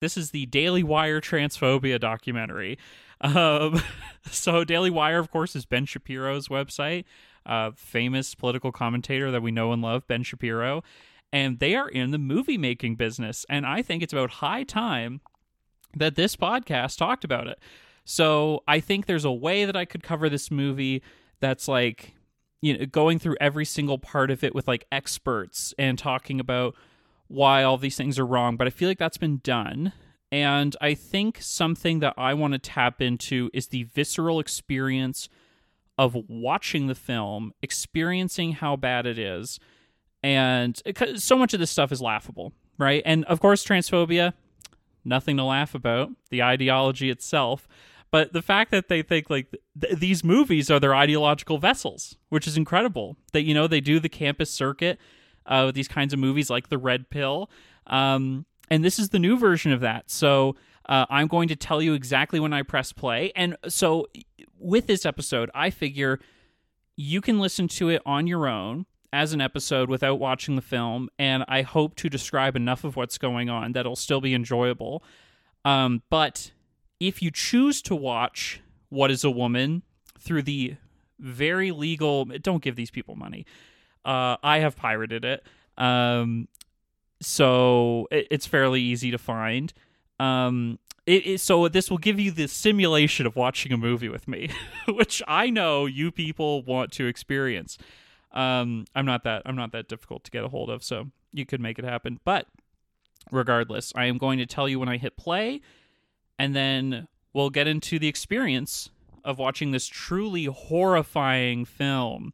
This is the Daily Wire transphobia documentary. Um, so, Daily Wire, of course, is Ben Shapiro's website, uh, famous political commentator that we know and love, Ben Shapiro. And they are in the movie making business. And I think it's about high time that this podcast talked about it. So, I think there's a way that I could cover this movie that's like, you know, going through every single part of it with like experts and talking about why all these things are wrong, but I feel like that's been done. And I think something that I want to tap into is the visceral experience of watching the film, experiencing how bad it is. And eh, so much of this stuff is laughable, right? And of course, transphobia, nothing to laugh about, the ideology itself. But the fact that they think like th- these movies are their ideological vessels, which is incredible. That, you know, they do the campus circuit uh, with these kinds of movies like The Red Pill. Um, and this is the new version of that. So uh, I'm going to tell you exactly when I press play. And so with this episode, I figure you can listen to it on your own as an episode without watching the film. And I hope to describe enough of what's going on that it'll still be enjoyable. Um, but if you choose to watch What is a Woman through the very legal, don't give these people money. Uh, I have pirated it, um, so it, it's fairly easy to find. Um, it, it, so this will give you the simulation of watching a movie with me, which I know you people want to experience. Um, I'm not that I'm not that difficult to get a hold of, so you could make it happen. But regardless, I am going to tell you when I hit play, and then we'll get into the experience of watching this truly horrifying film